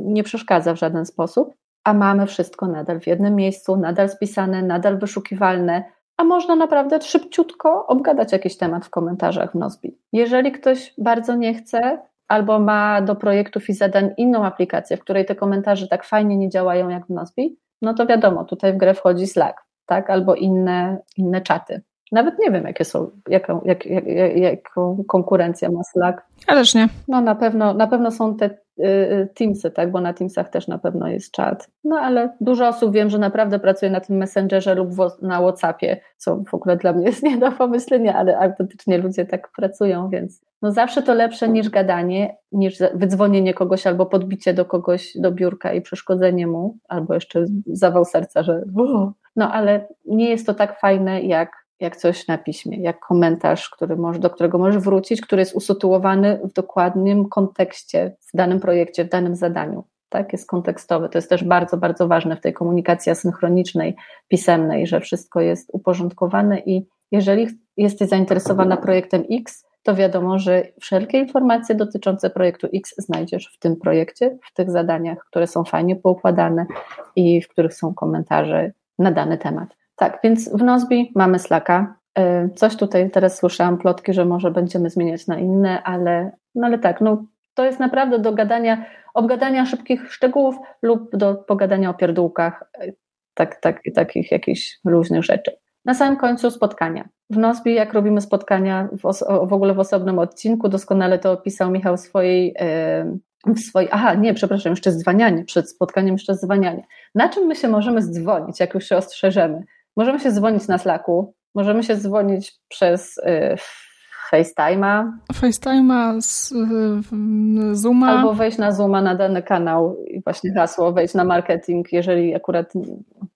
nie przeszkadza w żaden sposób. A mamy wszystko nadal w jednym miejscu, nadal spisane, nadal wyszukiwalne a można naprawdę szybciutko obgadać jakiś temat w komentarzach w Nozbi. Jeżeli ktoś bardzo nie chce, albo ma do projektów i zadań inną aplikację, w której te komentarze tak fajnie nie działają jak w Nozbi, no to wiadomo, tutaj w grę wchodzi Slack, tak, albo inne, inne czaty. Nawet nie wiem, jakie są, jaką, jak, jak, jaką konkurencję ma Slack. Ależ nie. No na pewno, na pewno są te Teamsy, tak, bo na Teamsach też na pewno jest czat. No ale dużo osób wiem, że naprawdę pracuje na tym Messengerze lub na Whatsappie, co w ogóle dla mnie (laughs) jest nie do pomyślenia, ale autentycznie ludzie tak pracują, więc no zawsze to lepsze niż gadanie, niż wydzwonienie kogoś albo podbicie do kogoś do biurka i przeszkodzenie mu, albo jeszcze zawał serca, że no ale nie jest to tak fajne jak jak coś na piśmie, jak komentarz, który do którego możesz wrócić, który jest usytuowany w dokładnym kontekście, w danym projekcie, w danym zadaniu. Tak, jest kontekstowy. To jest też bardzo, bardzo ważne w tej komunikacji asynchronicznej, pisemnej, że wszystko jest uporządkowane i jeżeli jesteś zainteresowana projektem X, to wiadomo, że wszelkie informacje dotyczące projektu X znajdziesz w tym projekcie, w tych zadaniach, które są fajnie poukładane i w których są komentarze na dany temat. Tak, więc w Nozbi mamy Slacka. Y, coś tutaj teraz słyszałam plotki, że może będziemy zmieniać na inne, ale, no ale tak, no, to jest naprawdę do gadania, obgadania szybkich szczegółów lub do pogadania o pierdółkach, y, tak, tak, takich jakichś luźnych rzeczy. Na samym końcu spotkania. W Nozbi, jak robimy spotkania w, w, ogóle w osobnym odcinku, doskonale to opisał Michał w swojej, y, w aha, nie, przepraszam, jeszcze dzwanianie, przed spotkaniem jeszcze dzwanianie. Na czym my się możemy zdzwonić, jak już się ostrzeżemy? Możemy się dzwonić na Slacku, możemy się dzwonić przez y, FaceTime'a. FaceTime'a, Zooma. Albo wejść na Zooma na dany kanał i właśnie hasło, wejść na marketing. Jeżeli akurat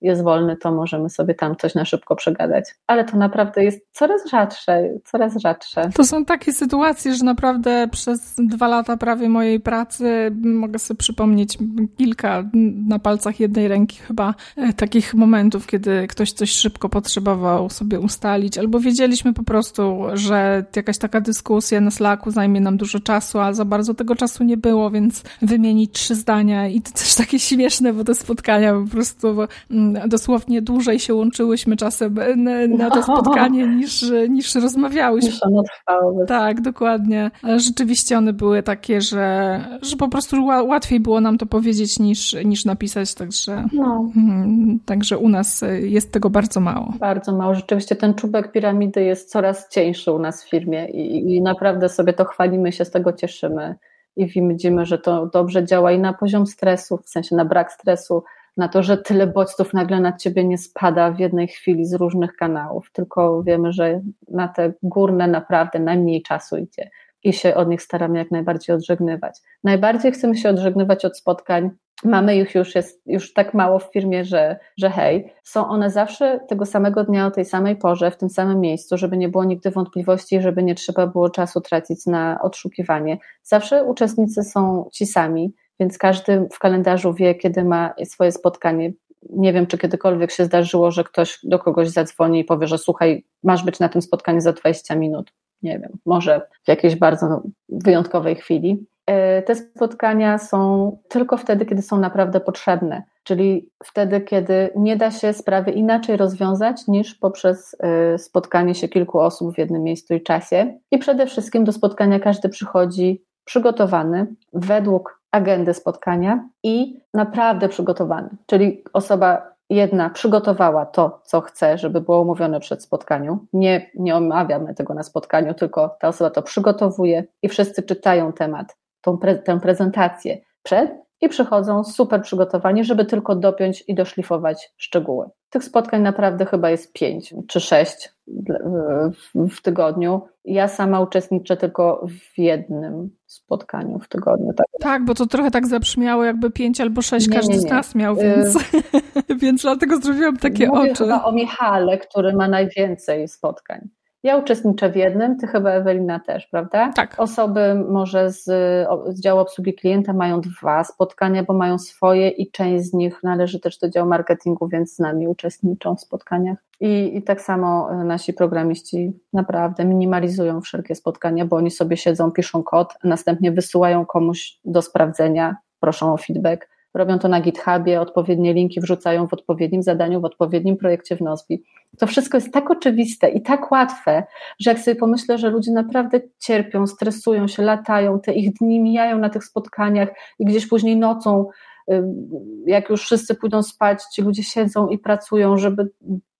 jest wolny, to możemy sobie tam coś na szybko przegadać. Ale to naprawdę jest coraz rzadsze, coraz rzadsze. To są takie sytuacje, że naprawdę przez dwa lata prawie mojej pracy mogę sobie przypomnieć kilka na palcach jednej ręki chyba e, takich momentów, kiedy ktoś coś szybko potrzebował sobie ustalić, albo wiedzieliśmy po prostu, że jakaś taka dyskusja na Slacku zajmie nam dużo czasu, a za bardzo tego czasu nie było, więc wymienić trzy zdania i to też (laughs) takie śmieszne, bo te spotkania po prostu mm, dosłownie dłużej się łączyłyśmy czasem na, na to (laughs) spotkanie niż, niż rozmawiałyśmy. Niż ono trwało. Tak, dokładnie. Ale rzeczywiście one były takie, że, że po prostu łatwiej było nam to powiedzieć niż, niż napisać, także, no. Hmm, także u nas jest tego bardzo mało. Bardzo mało. Rzeczywiście ten czubek piramidy jest coraz cieńszy u nas w firmie i, i naprawdę sobie to chwalimy się, z tego cieszymy i widzimy, że to dobrze działa i na poziom stresu, w sensie na brak stresu, na to, że tyle bodźców nagle na ciebie nie spada w jednej chwili z różnych kanałów, tylko wiemy, że na te górne naprawdę najmniej czasu idzie i się od nich staramy jak najbardziej odżegnywać. Najbardziej chcemy się odżegnywać od spotkań. Mamy ich już, jest już tak mało w firmie, że, że hej, są one zawsze tego samego dnia o tej samej porze, w tym samym miejscu, żeby nie było nigdy wątpliwości, żeby nie trzeba było czasu tracić na odszukiwanie. Zawsze uczestnicy są ci sami, więc każdy w kalendarzu wie, kiedy ma swoje spotkanie. Nie wiem, czy kiedykolwiek się zdarzyło, że ktoś do kogoś zadzwoni i powie, że słuchaj, masz być na tym spotkaniu za 20 minut. Nie wiem, może w jakiejś bardzo wyjątkowej chwili. E, te spotkania są tylko wtedy, kiedy są naprawdę potrzebne, czyli wtedy, kiedy nie da się sprawy inaczej rozwiązać niż poprzez e, spotkanie się kilku osób w jednym miejscu i czasie. I przede wszystkim do spotkania każdy przychodzi przygotowany według agendy spotkania i naprawdę przygotowany. Czyli osoba jedna przygotowała to, co chce, żeby było omówione przed spotkaniu. Nie, nie omawiamy tego na spotkaniu, tylko ta osoba to przygotowuje i wszyscy czytają temat, tą pre, tę prezentację przed i przychodzą super przygotowani, żeby tylko dopiąć i doszlifować szczegóły. Tych spotkań naprawdę chyba jest pięć czy sześć w tygodniu. Ja sama uczestniczę tylko w jednym spotkaniu w tygodniu. Tak, tak bo to trochę tak zabrzmiało, jakby pięć albo sześć nie, każdy nie, nie. z nas miał, więc, y (laughs) więc dlatego zrobiłam takie Mówię oczy. chyba o Michale, który ma najwięcej spotkań. Ja uczestniczę w jednym, ty chyba Ewelina też, prawda? Tak. Osoby może z, z działu obsługi klienta mają dwa spotkania, bo mają swoje i część z nich należy też do działu marketingu, więc z nami uczestniczą w spotkaniach. I, I tak samo e, nasi programiści naprawdę minimalizują wszelkie spotkania, bo oni sobie siedzą, piszą kod, następnie wysyłają komuś do sprawdzenia, proszą o feedback robią to na GitHubie, odpowiednie linki wrzucają w odpowiednim zadaniu, w odpowiednim projekcie w Nozbi. To wszystko jest tak oczywiste i tak łatwe, że jak sobie pomyślę, że ludzie naprawdę cierpią, stresują się, latają, te ich dni mijają na tych spotkaniach i gdzieś później nocą, jak już wszyscy pójdą spać, ci ludzie siedzą i pracują, żeby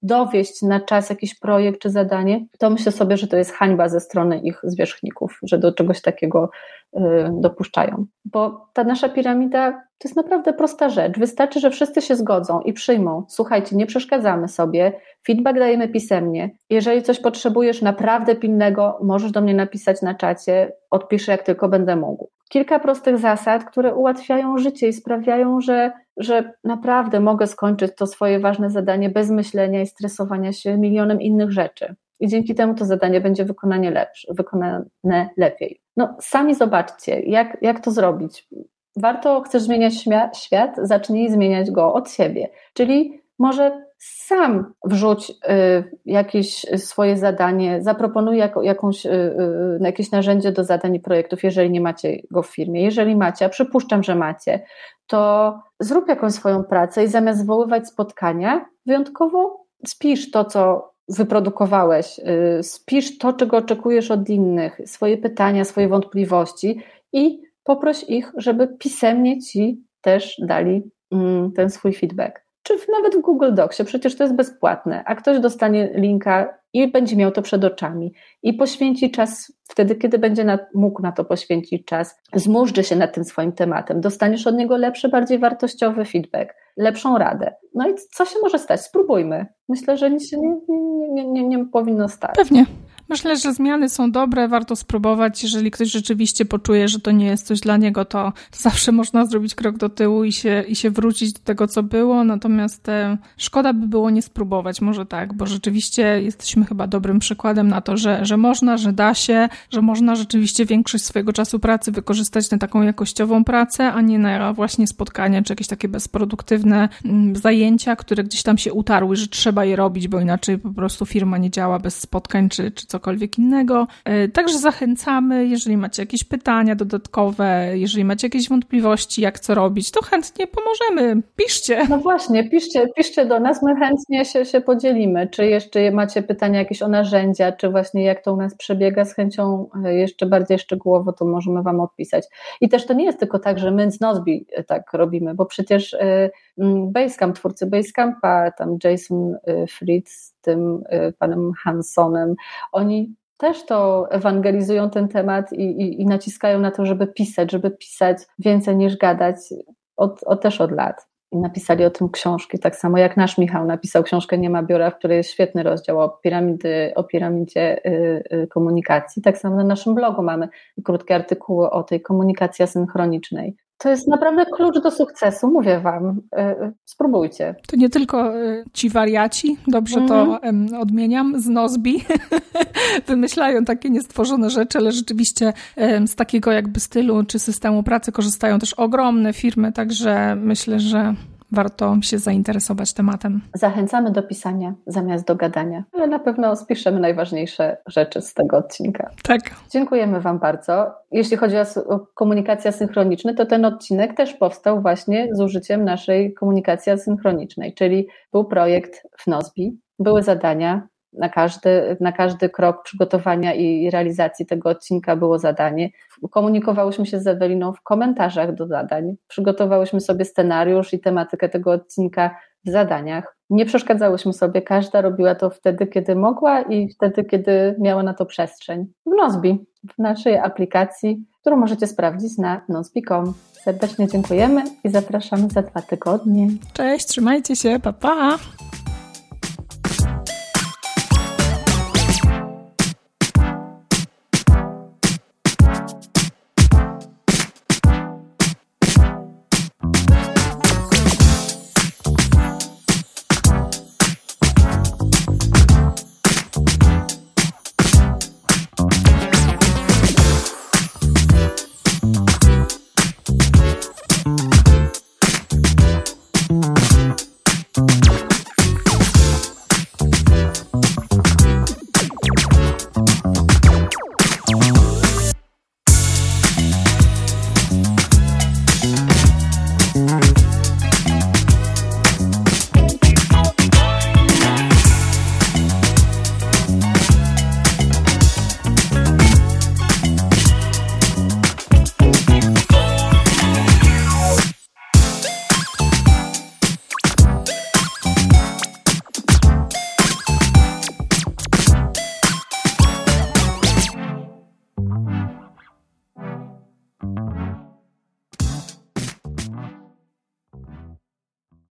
dowieść na czas jakiś projekt czy zadanie, to myślę sobie, że to jest hańba ze strony ich zwierzchników, że do czegoś takiego y, dopuszczają. Bo ta nasza piramida to jest naprawdę prosta rzecz. Wystarczy, że wszyscy się zgodzą i przyjmą. Słuchajcie, nie przeszkadzamy sobie, feedback dajemy pisemnie. Jeżeli coś potrzebujesz naprawdę pilnego, możesz do mnie napisać na czacie, odpiszę jak tylko będę mógł. Kilka prostych zasad, które ułatwiają życie i sprawiają, że że naprawdę mogę skończyć to swoje ważne zadanie bez myślenia i stresowania się milionem innych rzeczy. I dzięki temu to zadanie będzie wykonanie lepsze, wykonane lepiej. No, sami zobaczcie, jak, jak to zrobić. Warto, chcesz zmieniać świat, zacznij zmieniać go od siebie. Czyli może sam wrzuć y, jakieś swoje zadanie, zaproponuj jakąś, y, y, jakieś narzędzie do zadań i projektów, jeżeli nie macie go w firmie. Jeżeli macie, a przypuszczam, że macie, to zrób jakąś swoją pracę i zamiast zwoływać spotkania, wyjątkowo spisz to, co wyprodukowałeś, spisz to, czego oczekujesz od innych, swoje pytania, swoje wątpliwości i poproś ich, żeby pisemnie ci też dali mm, ten swój feedback czy nawet w Google Docsie, przecież to jest bezpłatne, a ktoś dostanie linka i będzie miał to przed oczami i poświęci czas wtedy, kiedy będzie na, mógł na to poświęcić czas, zmurzczy się nad tym swoim tematem, dostaniesz od niego lepszy, bardziej wartościowy feedback, lepszą radę. No i co się może stać? Spróbujmy. Myślę, że nic się nie, nie, nie, nie powinno stać. Pewnie. Myślę, że zmiany są dobre, warto spróbować. Jeżeli ktoś rzeczywiście poczuje, że to nie jest coś dla niego, to, zawsze można zrobić krok do tyłu i się, i się wrócić do tego, co było. Natomiast e, szkoda by było nie spróbować, może tak, bo rzeczywiście jesteśmy chyba dobrym przykładem na to, że, że można, że da się, że można rzeczywiście większość swojego czasu pracy wykorzystać na taką jakościową pracę, a nie na właśnie spotkania czy jakieś takie bezproduktywne mm, zajęcia, które gdzieś tam się utarły, że trzeba je robić, bo inaczej po prostu firma nie działa bez spotkań czy, czy cokolwiek innego. E, także zachęcamy, jeżeli macie jakieś pytania dodatkowe, jeżeli macie jakieś wątpliwości, jak co robić, to chętnie pomożemy. Piszcie. No właśnie, piszcie, piszcie do nas, my chętnie się, się podzielimy. Czy jeszcze macie pytania jakieś o narzędzia, czy właśnie jak to u nas przebiega, z chęcią e, jeszcze bardziej szczegółowo to możemy Wam odpisać. I też to nie jest tylko tak, że my z Nozbi e, tak robimy, bo przecież Basecamp, twórcy Basecampa, tam Jason Fritz tym panem Hansonem, oni też to ewangelizują ten temat i, i, i, naciskają na to, żeby pisać, żeby pisać więcej niż gadać, od, od, też od lat. I napisali o tym książki, tak samo jak nasz Michał napisał książkę Nie ma biura, w której jest świetny rozdział o, piramidy, o piramidzie y, y, komunikacji. Tak samo na naszym blogu mamy krótkie artykuły o tej komunikacji asynchronicznej. To jest naprawdę klucz do sukcesu, mówię Wam. E, spróbujcie. To nie tylko e, ci wariaci, dobrze mm. to mhm. odmieniam, z Nozbi, (laughs) wymyślają takie niestworzone rzeczy, ale rzeczywiście z takiego jakby stylu czy systemu pracy korzystają też ogromne firmy, także myślę, że warto się zainteresować tematem. Zachęcamy do pisania zamiast do gadania, ale na pewno spiszemy najważniejsze rzeczy z tego odcinka. Tak. Dziękujemy Wam bardzo. Jeśli chodzi o komunikację asynchroniczną, to ten odcinek też powstał właśnie z użyciem naszej komunikacji asynchronicznej, czyli był projekt w Nozbi, były zadania, na każdy, na każdy krok przygotowania i realizacji tego odcinka było zadanie. Komunikowałyśmy się z Eweliną w komentarzach do zadań, przygotowałyśmy sobie scenariusz i tematykę tego odcinka w zadaniach. Nie przeszkadzałyśmy sobie, każda robiła to wtedy, kiedy mogła i wtedy, kiedy miała na to przestrzeń. W Nozbi, w naszej aplikacji, którą możecie sprawdzić na nozbi.com. Serdecznie dziękujemy i zapraszamy za dwa tygodnie. Cześć, trzymajcie się, pa pa!